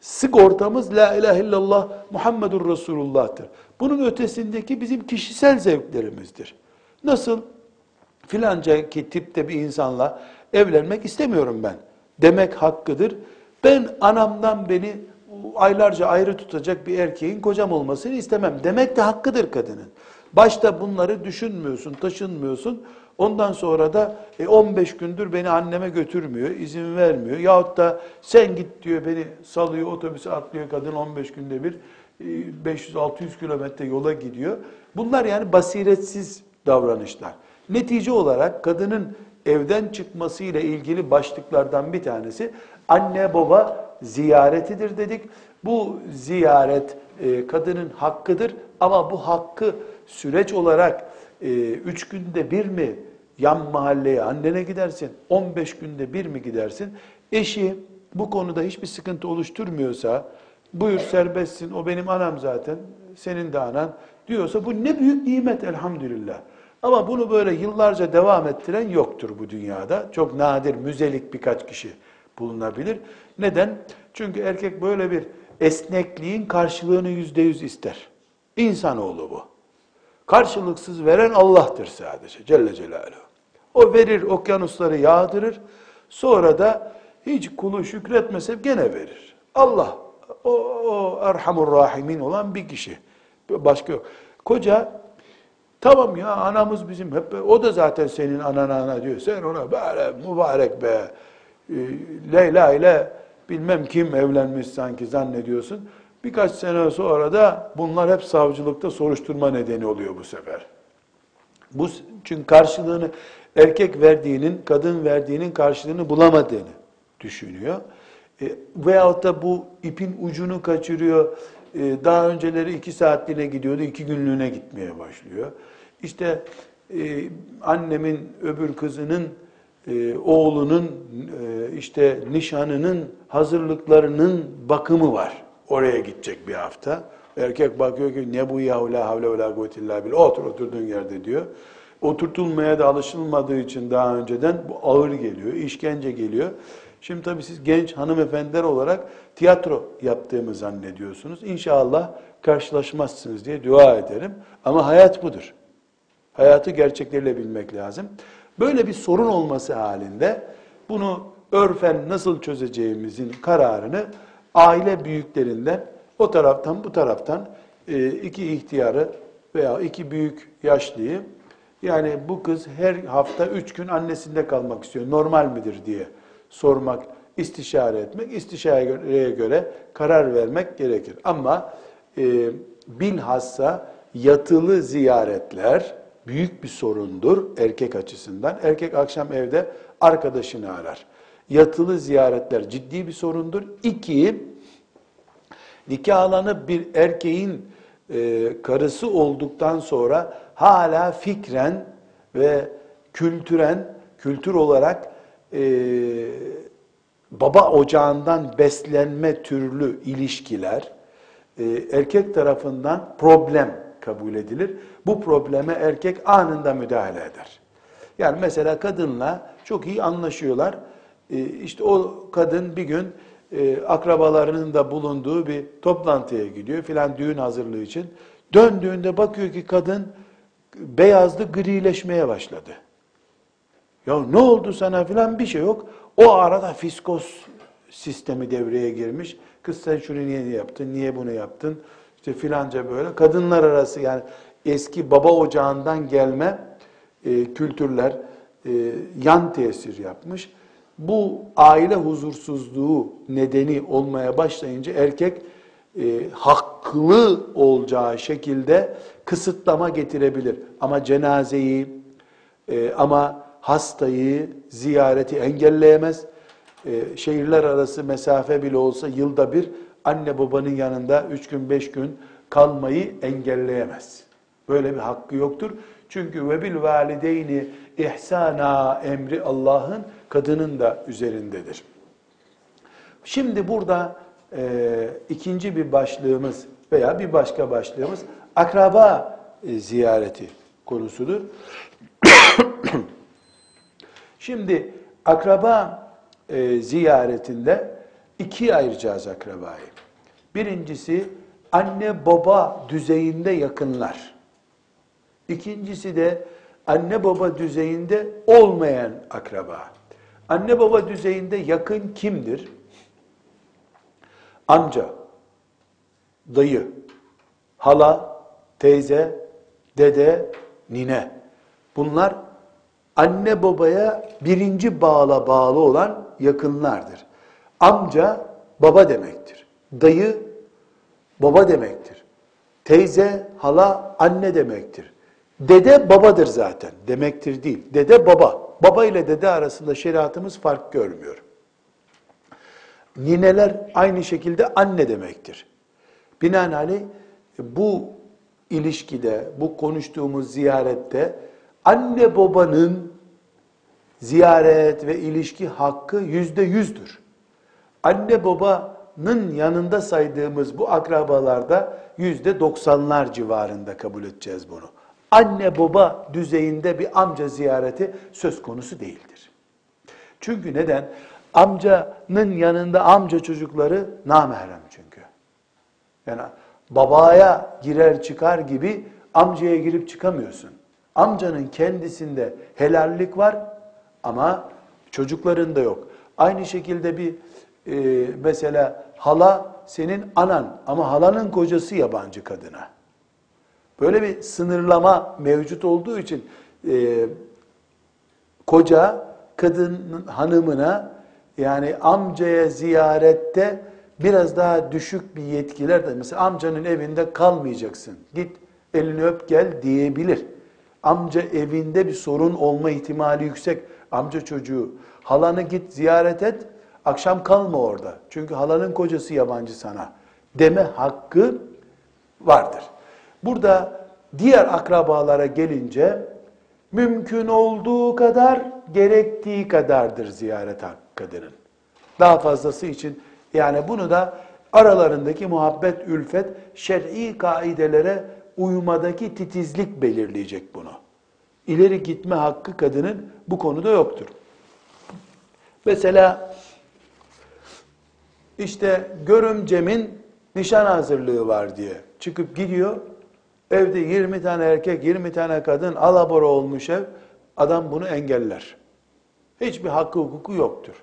sigortamız la ilahe illallah Muhammedur Resulullah'tır. Bunun ötesindeki bizim kişisel zevklerimizdir. Nasıl filanca ki tipte bir insanla evlenmek istemiyorum ben demek hakkıdır. Ben anamdan beni aylarca ayrı tutacak bir erkeğin kocam olmasını istemem demek de hakkıdır kadının. Başta bunları düşünmüyorsun, taşınmıyorsun. Ondan sonra da e, 15 gündür beni anneme götürmüyor, izin vermiyor. Yahut da sen git diyor beni salıyor, otobüse atlıyor kadın 15 günde bir 500-600 e, kilometre yola gidiyor. Bunlar yani basiretsiz davranışlar. Netice olarak kadının evden çıkması ile ilgili başlıklardan bir tanesi anne baba ziyaretidir dedik. Bu ziyaret e, kadının hakkıdır ama bu hakkı süreç olarak e, üç günde bir mi yan mahalleye annene gidersin, 15 günde bir mi gidersin? Eşi bu konuda hiçbir sıkıntı oluşturmuyorsa, buyur serbestsin, o benim anam zaten, senin de anan diyorsa bu ne büyük nimet elhamdülillah. Ama bunu böyle yıllarca devam ettiren yoktur bu dünyada. Çok nadir, müzelik birkaç kişi bulunabilir. Neden? Çünkü erkek böyle bir esnekliğin karşılığını yüzde yüz ister. İnsanoğlu bu. Karşılıksız veren Allah'tır sadece Celle Celaluhu. O verir, okyanusları yağdırır. Sonra da hiç kulu şükretmese gene verir. Allah o, o Erhamur Rahimin olan bir kişi. Başka yok. Koca Tamam ya anamız bizim hep o da zaten senin anan ana diyor. Sen ona böyle mübarek be e, Leyla ile bilmem kim evlenmiş sanki zannediyorsun. Birkaç sene sonra da bunlar hep savcılıkta soruşturma nedeni oluyor bu sefer. Bu çünkü karşılığını erkek verdiğinin, kadın verdiğinin karşılığını bulamadığını düşünüyor. E, veyahut da bu ipin ucunu kaçırıyor. E, daha önceleri iki saatliğine gidiyordu, iki günlüğüne gitmeye başlıyor. İşte e, annemin öbür kızının, e, oğlunun, e, işte nişanının hazırlıklarının bakımı var. Oraya gidecek bir hafta. Erkek bakıyor ki ne bu ya la havle ve la kuvvetilla billah. Otur oturduğun yerde diyor. Oturtulmaya da alışılmadığı için daha önceden bu ağır geliyor, işkence geliyor. Şimdi tabii siz genç hanımefendiler olarak tiyatro yaptığımı zannediyorsunuz. İnşallah karşılaşmazsınız diye dua ederim. Ama hayat budur. Hayatı gerçekleriyle bilmek lazım. Böyle bir sorun olması halinde bunu örfen nasıl çözeceğimizin kararını aile büyüklerinden o taraftan bu taraftan e, iki ihtiyarı veya iki büyük yaşlıyı yani bu kız her hafta üç gün annesinde kalmak istiyor. Normal midir diye sormak, istişare etmek, istişareye göre karar vermek gerekir. Ama e, bilhassa yatılı ziyaretler büyük bir sorundur erkek açısından. Erkek akşam evde arkadaşını arar. Yatılı ziyaretler ciddi bir sorundur. İki, nikahlanıp bir erkeğin e, karısı olduktan sonra hala fikren ve kültüren, kültür olarak e, baba ocağından beslenme türlü ilişkiler e, erkek tarafından problem kabul edilir. Bu probleme erkek anında müdahale eder. Yani mesela kadınla çok iyi anlaşıyorlar. E, işte o kadın bir gün e, akrabalarının da bulunduğu bir toplantıya gidiyor filan düğün hazırlığı için. Döndüğünde bakıyor ki kadın beyazlı grileşmeye başladı. Ya ne oldu sana filan bir şey yok. O arada fiskos sistemi devreye girmiş. Kız sen şunu niye yaptın, niye bunu yaptın? İşte filanca böyle. Kadınlar arası yani eski baba ocağından gelme e, kültürler e, yan tesir yapmış. Bu aile huzursuzluğu nedeni olmaya başlayınca erkek e, haklı olacağı şekilde kısıtlama getirebilir. Ama cenazeyi, e, ama hastayı, ziyareti engelleyemez. E, şehirler arası mesafe bile olsa yılda bir anne babanın yanında üç gün beş gün kalmayı engelleyemez. Böyle bir hakkı yoktur. Çünkü ve bil valideyni ihsana emri Allah'ın kadının da üzerindedir. Şimdi burada e, ikinci bir başlığımız veya bir başka başlığımız akraba e, ziyareti konusudur. *coughs* Şimdi akraba e, ziyaretinde ikiye ayıracağız akrabayı. Birincisi anne baba düzeyinde yakınlar. İkincisi de anne baba düzeyinde olmayan akraba. Anne baba düzeyinde yakın kimdir? Amca, dayı, hala, teyze, dede, nine. Bunlar anne babaya birinci bağla bağlı olan yakınlardır. Amca baba demektir. Dayı baba demektir. Teyze, hala anne demektir. Dede babadır zaten demektir değil. Dede baba. Baba ile dede arasında şeriatımız fark görmüyor. Nineler aynı şekilde anne demektir. Binaenaleyh bu ilişkide, bu konuştuğumuz ziyarette anne babanın ziyaret ve ilişki hakkı yüzde yüzdür. Anne babanın yanında saydığımız bu akrabalarda yüzde doksanlar civarında kabul edeceğiz bunu. Anne baba düzeyinde bir amca ziyareti söz konusu değildir. Çünkü neden? Amcanın yanında amca çocukları namahrem çünkü. Yani babaya girer çıkar gibi amcaya girip çıkamıyorsun. Amcanın kendisinde helallik var ama çocukların da yok. Aynı şekilde bir e, mesela hala senin anan ama halanın kocası yabancı kadına. Böyle bir sınırlama mevcut olduğu için e, koca kadın hanımına yani amcaya ziyarette biraz daha düşük bir yetkiler de mesela amcanın evinde kalmayacaksın. Git elini öp gel diyebilir. Amca evinde bir sorun olma ihtimali yüksek. Amca çocuğu. Halanı git ziyaret et. Akşam kalma orada. Çünkü halanın kocası yabancı sana. Deme hakkı vardır. Burada diğer akrabalara gelince mümkün olduğu kadar gerektiği kadardır ziyaret hakkıdırın. Daha fazlası için yani bunu da aralarındaki muhabbet, ülfet, şer'i kaidelere uymadaki titizlik belirleyecek bunu. İleri gitme hakkı kadının bu konuda yoktur. Mesela işte görümcemin nişan hazırlığı var diye çıkıp gidiyor. Evde 20 tane erkek, 20 tane kadın alabora olmuş ev. Adam bunu engeller. Hiçbir hakkı hukuku yoktur.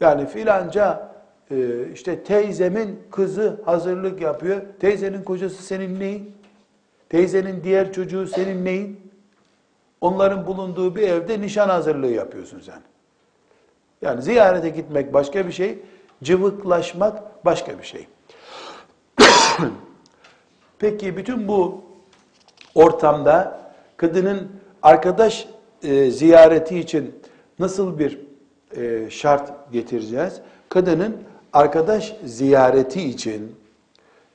Yani filanca e, işte teyzemin kızı hazırlık yapıyor. Teyzenin kocası senin neyin? Teyzenin diğer çocuğu senin neyin? Onların bulunduğu bir evde nişan hazırlığı yapıyorsun sen. Yani ziyarete gitmek başka bir şey, cıvıklaşmak başka bir şey. *clears throat* Peki bütün bu ortamda kadının arkadaş e, ziyareti için nasıl bir e, şart getireceğiz? Kadının arkadaş ziyareti için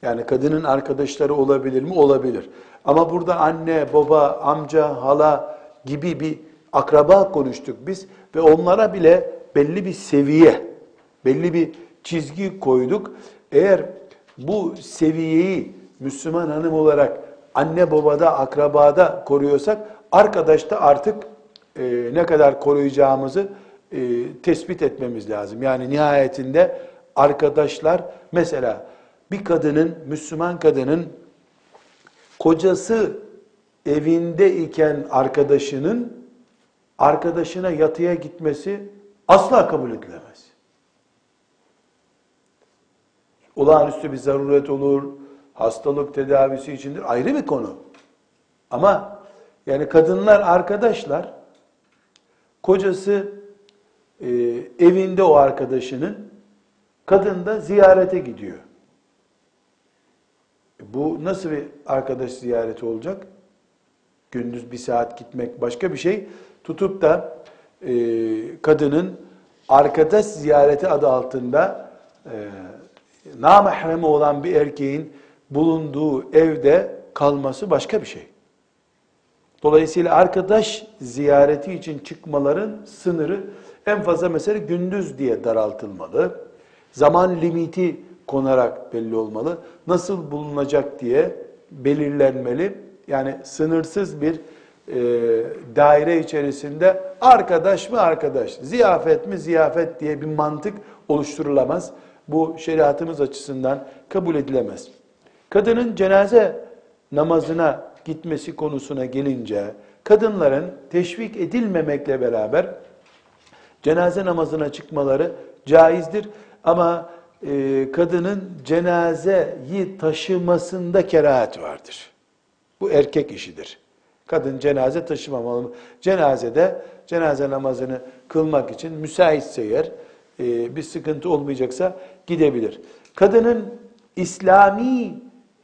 yani kadının arkadaşları olabilir mi? Olabilir. Ama burada anne, baba, amca, hala gibi bir akraba konuştuk biz ve onlara bile belli bir seviye, belli bir çizgi koyduk. Eğer bu seviyeyi Müslüman hanım olarak anne babada, akrabada koruyorsak arkadaşta artık e, ne kadar koruyacağımızı e, tespit etmemiz lazım. Yani nihayetinde arkadaşlar mesela bir kadının, Müslüman kadının kocası evinde iken arkadaşının arkadaşına yatıya gitmesi asla kabul edilemez. Olağanüstü bir zaruret olur, hastalık tedavisi içindir ayrı bir konu. Ama yani kadınlar arkadaşlar, kocası e, evinde o arkadaşının, kadın da ziyarete gidiyor. Bu nasıl bir arkadaş ziyareti olacak? Gündüz bir saat gitmek başka bir şey. Tutup da e, kadının arkadaş ziyareti adı altında e, namahremi olan bir erkeğin bulunduğu evde kalması başka bir şey. Dolayısıyla arkadaş ziyareti için çıkmaların sınırı en fazla mesela gündüz diye daraltılmalı. Zaman limiti konarak belli olmalı. Nasıl bulunacak diye belirlenmeli. Yani sınırsız bir e, daire içerisinde arkadaş mı arkadaş, ziyafet mi ziyafet diye bir mantık oluşturulamaz. Bu şeriatımız açısından kabul edilemez. Kadının cenaze namazına gitmesi konusuna gelince kadınların teşvik edilmemekle beraber cenaze namazına çıkmaları caizdir. Ama e, kadının cenazeyi taşımasında kerahat vardır. Bu erkek işidir. Kadın cenaze taşımamalı. Cenazede cenaze namazını kılmak için müsaitse eğer e, bir sıkıntı olmayacaksa gidebilir. Kadının İslami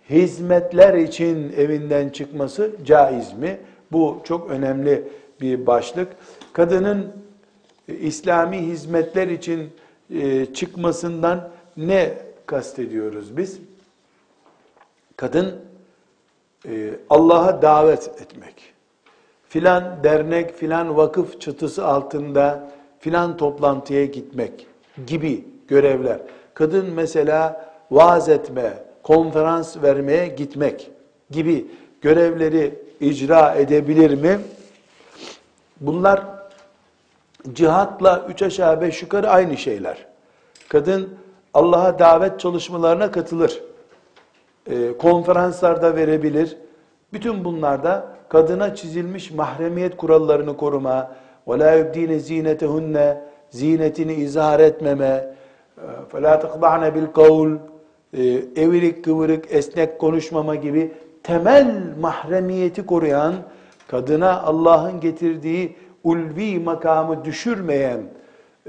hizmetler için evinden çıkması caiz mi? Bu çok önemli bir başlık. Kadının e, İslami hizmetler için e, çıkmasından ne kastediyoruz biz? Kadın e, Allah'a davet etmek. Filan dernek, filan vakıf çatısı altında filan toplantıya gitmek gibi görevler. Kadın mesela vaaz etme, konferans vermeye gitmek gibi görevleri icra edebilir mi? Bunlar cihatla üç aşağı beş yukarı aynı şeyler. Kadın Allah'a davet çalışmalarına katılır. E, konferanslarda verebilir. Bütün bunlarda kadına çizilmiş mahremiyet kurallarını koruma, وَلَا يُبْد۪ينَ زِينَتَهُنَّ Zinetini izhar etmeme, فَلَا تَقْضَعْنَ بِالْقَوْلِ Evirik kıvırık esnek konuşmama gibi temel mahremiyeti koruyan, kadına Allah'ın getirdiği ulvi makamı düşürmeyen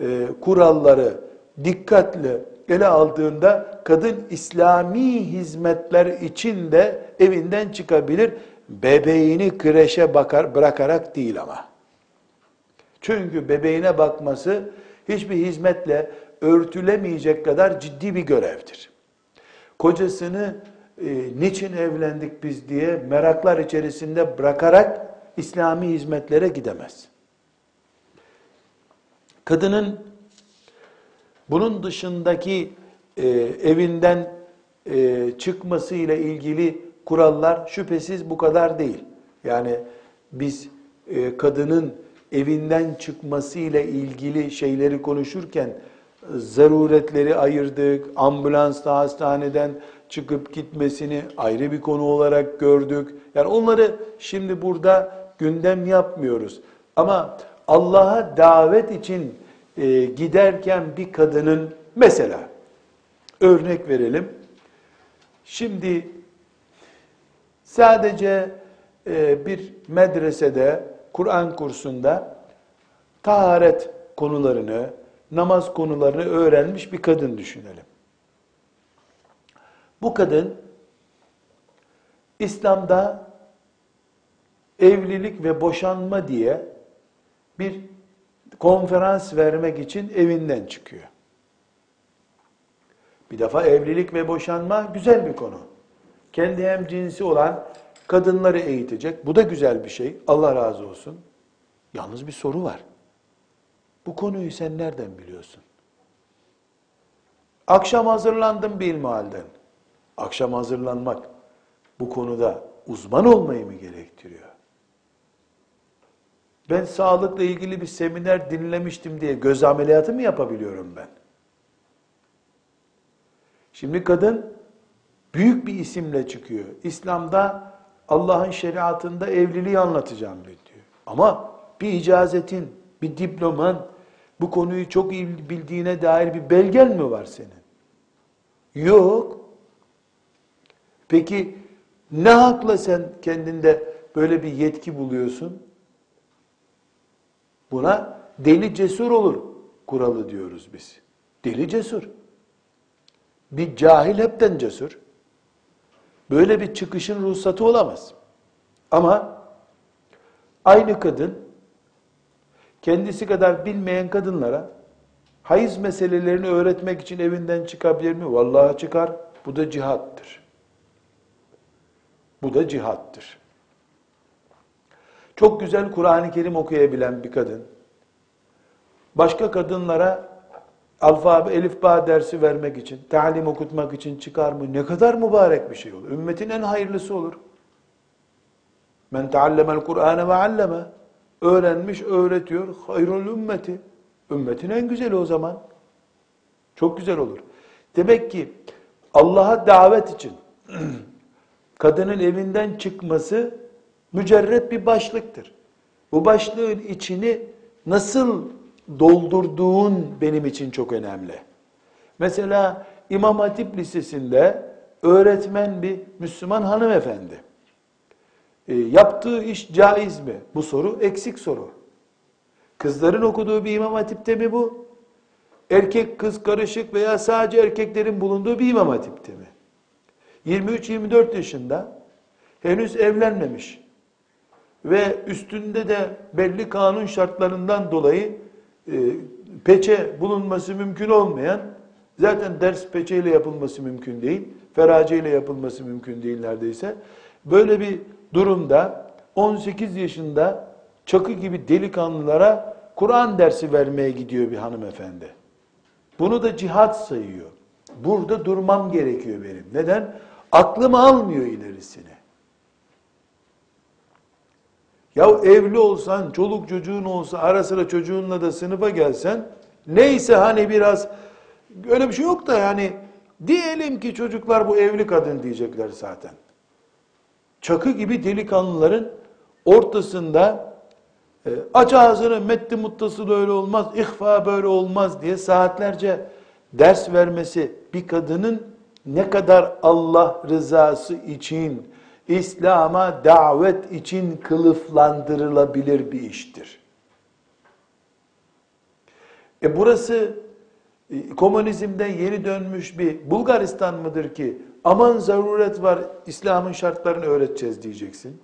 e, kuralları dikkatli ele aldığında kadın İslami hizmetler için de evinden çıkabilir bebeğini kreşe bakar, bırakarak değil ama. Çünkü bebeğine bakması hiçbir hizmetle örtülemeyecek kadar ciddi bir görevdir. Kocasını e, niçin evlendik biz diye meraklar içerisinde bırakarak İslami hizmetlere gidemez. Kadının bunun dışındaki e, evinden e, çıkması ile ilgili kurallar şüphesiz bu kadar değil. Yani biz e, kadının evinden çıkması ile ilgili şeyleri konuşurken zaruretleri ayırdık, ambulansla hastaneden çıkıp gitmesini ayrı bir konu olarak gördük. Yani onları şimdi burada gündem yapmıyoruz. Ama Allah'a davet için e, giderken bir kadının mesela örnek verelim. Şimdi sadece e, bir medresede Kur'an kursunda taharet konularını, namaz konularını öğrenmiş bir kadın düşünelim. Bu kadın İslam'da evlilik ve boşanma diye bir konferans vermek için evinden çıkıyor. Bir defa evlilik ve boşanma güzel bir konu. Kendi hem cinsi olan kadınları eğitecek. Bu da güzel bir şey. Allah razı olsun. Yalnız bir soru var. Bu konuyu sen nereden biliyorsun? Akşam hazırlandım bir ilmihalden. Akşam hazırlanmak bu konuda uzman olmayı mı gerektiriyor? Ben sağlıkla ilgili bir seminer dinlemiştim diye göz ameliyatı mı yapabiliyorum ben? Şimdi kadın büyük bir isimle çıkıyor. İslam'da Allah'ın şeriatında evliliği anlatacağım diyor. Ama bir icazetin, bir diploman, bu konuyu çok iyi bildiğine dair bir belgen mi var senin? Yok. Peki ne hakla sen kendinde böyle bir yetki buluyorsun? Buna deli cesur olur kuralı diyoruz biz. Deli cesur. Bir cahil hepten cesur. Böyle bir çıkışın ruhsatı olamaz. Ama aynı kadın kendisi kadar bilmeyen kadınlara hayız meselelerini öğretmek için evinden çıkabilir mi? Vallahi çıkar. Bu da cihattır. Bu da cihattır. Çok güzel Kur'an-ı Kerim okuyabilen bir kadın. Başka kadınlara alfabe, elifba dersi vermek için, talim okutmak için çıkar mı? Ne kadar mübarek bir şey olur. Ümmetin en hayırlısı olur. Men teallemel Kur'ane ve alleme. Öğrenmiş, öğretiyor. Hayrul ümmeti. Ümmetin en güzeli o zaman. Çok güzel olur. Demek ki Allah'a davet için *clears throat* kadının evinden çıkması mücerret bir başlıktır. Bu başlığın içini nasıl doldurduğun benim için çok önemli. Mesela İmam Hatip Lisesi'nde öğretmen bir Müslüman hanımefendi. E, yaptığı iş caiz mi? Bu soru eksik soru. Kızların okuduğu bir İmam Hatip'te mi bu? Erkek kız karışık veya sadece erkeklerin bulunduğu bir İmam Hatip'te mi? 23-24 yaşında henüz evlenmemiş ve üstünde de belli kanun şartlarından dolayı e, peçe bulunması mümkün olmayan, zaten ders peçeyle yapılması mümkün değil, ferace ile yapılması mümkün değil neredeyse. Böyle bir durumda 18 yaşında çakı gibi delikanlılara Kur'an dersi vermeye gidiyor bir hanımefendi. Bunu da cihat sayıyor. Burada durmam gerekiyor benim. Neden? Aklım almıyor ilerisini. Ya evli olsan, çoluk çocuğun olsa, ara sıra çocuğunla da sınıfa gelsen, neyse hani biraz, öyle bir şey yok da yani, diyelim ki çocuklar bu evli kadın diyecekler zaten. Çakı gibi delikanlıların ortasında, e, aç ağzını metti muttasıl öyle olmaz, ihfa böyle olmaz diye saatlerce ders vermesi bir kadının ne kadar Allah rızası için, İslam'a davet için kılıflandırılabilir bir iştir. E burası e, komünizmden yeni dönmüş bir Bulgaristan mıdır ki aman zaruret var İslam'ın şartlarını öğreteceğiz diyeceksin.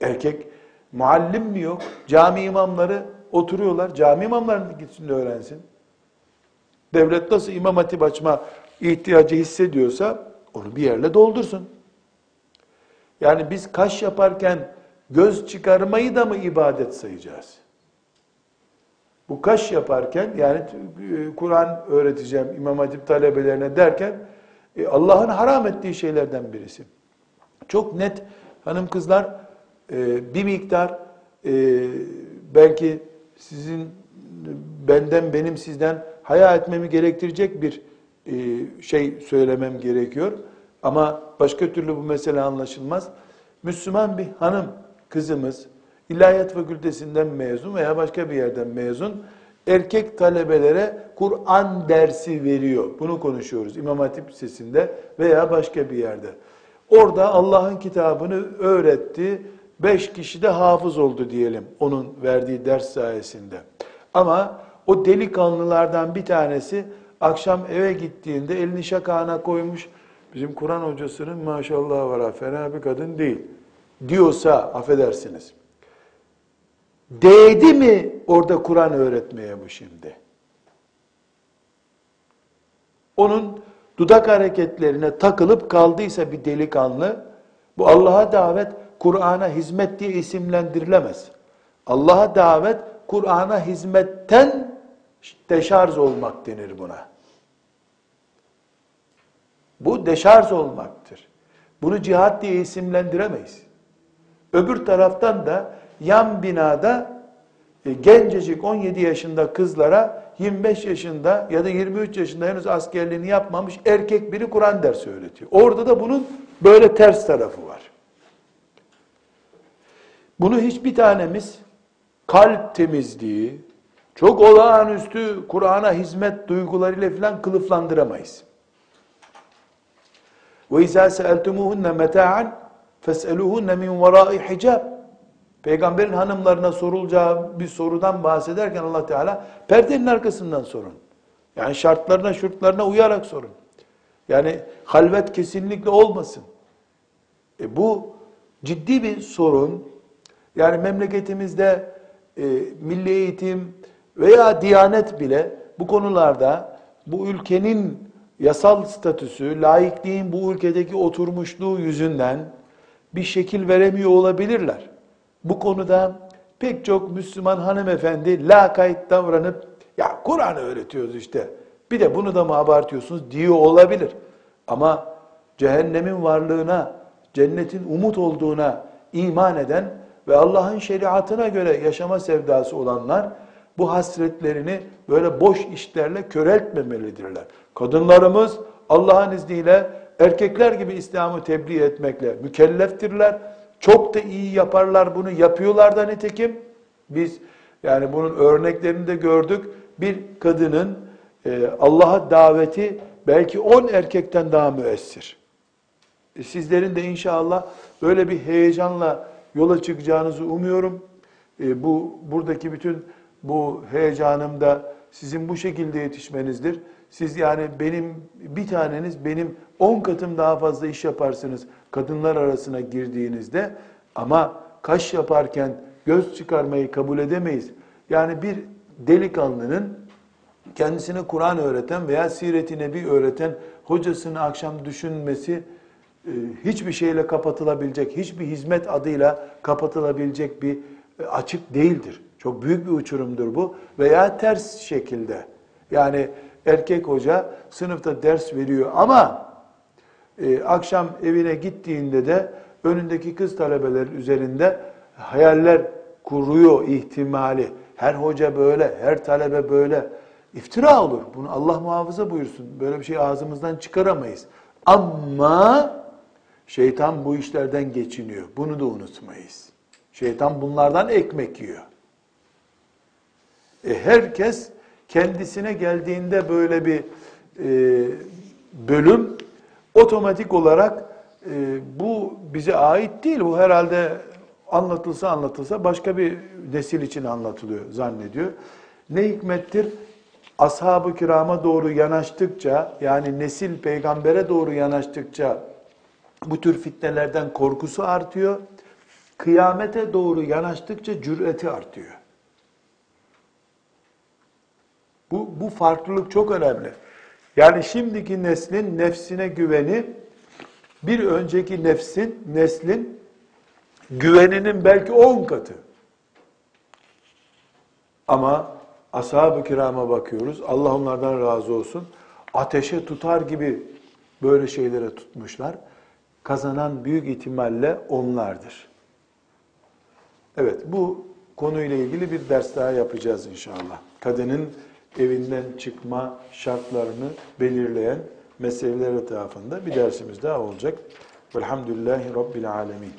Erkek muallim mi yok? Cami imamları oturuyorlar. Cami imamlarını gitsin de öğrensin. Devlet nasıl imam hatip açma ihtiyacı hissediyorsa onu bir yerle doldursun. Yani biz kaş yaparken göz çıkarmayı da mı ibadet sayacağız? Bu kaş yaparken yani e, Kur'an öğreteceğim İmam Hatip talebelerine derken e, Allah'ın haram ettiği şeylerden birisi. Çok net hanım kızlar e, bir miktar belki sizin benden benim sizden haya etmemi gerektirecek bir şey söylemem gerekiyor. Ama başka türlü bu mesele anlaşılmaz. Müslüman bir hanım kızımız İlahiyat Fakültesinden mezun veya başka bir yerden mezun erkek talebelere Kur'an dersi veriyor. Bunu konuşuyoruz İmam Hatip Lisesi'nde veya başka bir yerde. Orada Allah'ın kitabını öğretti. Beş kişi de hafız oldu diyelim onun verdiği ders sayesinde. Ama o delikanlılardan bir tanesi akşam eve gittiğinde elini şakağına koymuş. Bizim Kur'an hocasının maşallah var fena bir kadın değil diyorsa affedersiniz. Değdi mi orada Kur'an öğretmeye bu şimdi? Onun dudak hareketlerine takılıp kaldıysa bir delikanlı, bu Allah'a davet Kur'an'a hizmet diye isimlendirilemez. Allah'a davet Kur'an'a hizmetten deşarj olmak denir buna. Bu deşarj olmaktır. Bunu cihat diye isimlendiremeyiz. Öbür taraftan da yan binada e, gencecik 17 yaşında kızlara 25 yaşında ya da 23 yaşında henüz askerliğini yapmamış erkek biri Kur'an dersi öğretiyor. Orada da bunun böyle ters tarafı var. Bunu hiçbir tanemiz kalp temizliği, çok olağanüstü Kur'an'a hizmet duygularıyla falan kılıflandıramayız. Ve izâ seeltumuhunne meta'an fes'eluhunne min verâi hicab. Peygamberin hanımlarına sorulacağı bir sorudan bahsederken Allah Teala perdenin arkasından sorun. Yani şartlarına, şurtlarına uyarak sorun. Yani halvet kesinlikle olmasın. E bu ciddi bir sorun. Yani memleketimizde e, milli eğitim veya diyanet bile bu konularda bu ülkenin yasal statüsü, laikliğin bu ülkedeki oturmuşluğu yüzünden bir şekil veremiyor olabilirler. Bu konuda pek çok Müslüman hanımefendi lakayt davranıp ya Kur'an öğretiyoruz işte bir de bunu da mı abartıyorsunuz diyor olabilir. Ama cehennemin varlığına, cennetin umut olduğuna iman eden ve Allah'ın şeriatına göre yaşama sevdası olanlar bu hasretlerini böyle boş işlerle köreltmemelidirler. Kadınlarımız Allah'ın izniyle erkekler gibi İslam'ı tebliğ etmekle mükelleftirler. Çok da iyi yaparlar bunu. Yapıyorlar da nitekim. Biz yani bunun örneklerini de gördük. Bir kadının e, Allah'a daveti belki on erkekten daha müessir. E, sizlerin de inşallah böyle bir heyecanla yola çıkacağınızı umuyorum. E, bu buradaki bütün bu heyecanım da sizin bu şekilde yetişmenizdir. Siz yani benim bir taneniz benim on katım daha fazla iş yaparsınız kadınlar arasına girdiğinizde ama kaş yaparken göz çıkarmayı kabul edemeyiz. Yani bir delikanlının kendisine Kur'an öğreten veya siret-i nebi öğreten hocasını akşam düşünmesi e, hiçbir şeyle kapatılabilecek, hiçbir hizmet adıyla kapatılabilecek bir e, açık değildir. Çok büyük bir uçurumdur bu. Veya ters şekilde. Yani erkek hoca sınıfta ders veriyor ama e, akşam evine gittiğinde de önündeki kız talebeler üzerinde hayaller kuruyor ihtimali. Her hoca böyle, her talebe böyle. İftira olur. Bunu Allah muhafaza buyursun. Böyle bir şey ağzımızdan çıkaramayız. Ama şeytan bu işlerden geçiniyor. Bunu da unutmayız. Şeytan bunlardan ekmek yiyor. E herkes kendisine geldiğinde böyle bir e, bölüm otomatik olarak e, bu bize ait değil. Bu herhalde anlatılsa anlatılsa başka bir nesil için anlatılıyor zannediyor. Ne hikmettir? Ashab-ı kirama doğru yanaştıkça yani nesil peygambere doğru yanaştıkça bu tür fitnelerden korkusu artıyor. kıyamete doğru yanaştıkça cüreti artıyor. Bu, bu farklılık çok önemli. Yani şimdiki neslin nefsine güveni bir önceki nefsin, neslin güveninin belki on katı. Ama ashab-ı kirama bakıyoruz. Allah onlardan razı olsun. Ateşe tutar gibi böyle şeylere tutmuşlar. Kazanan büyük ihtimalle onlardır. Evet, bu konuyla ilgili bir ders daha yapacağız inşallah. Kadının evinden çıkma şartlarını belirleyen meseleler etrafında bir dersimiz daha olacak. Velhamdülillahi Rabbil Alemin.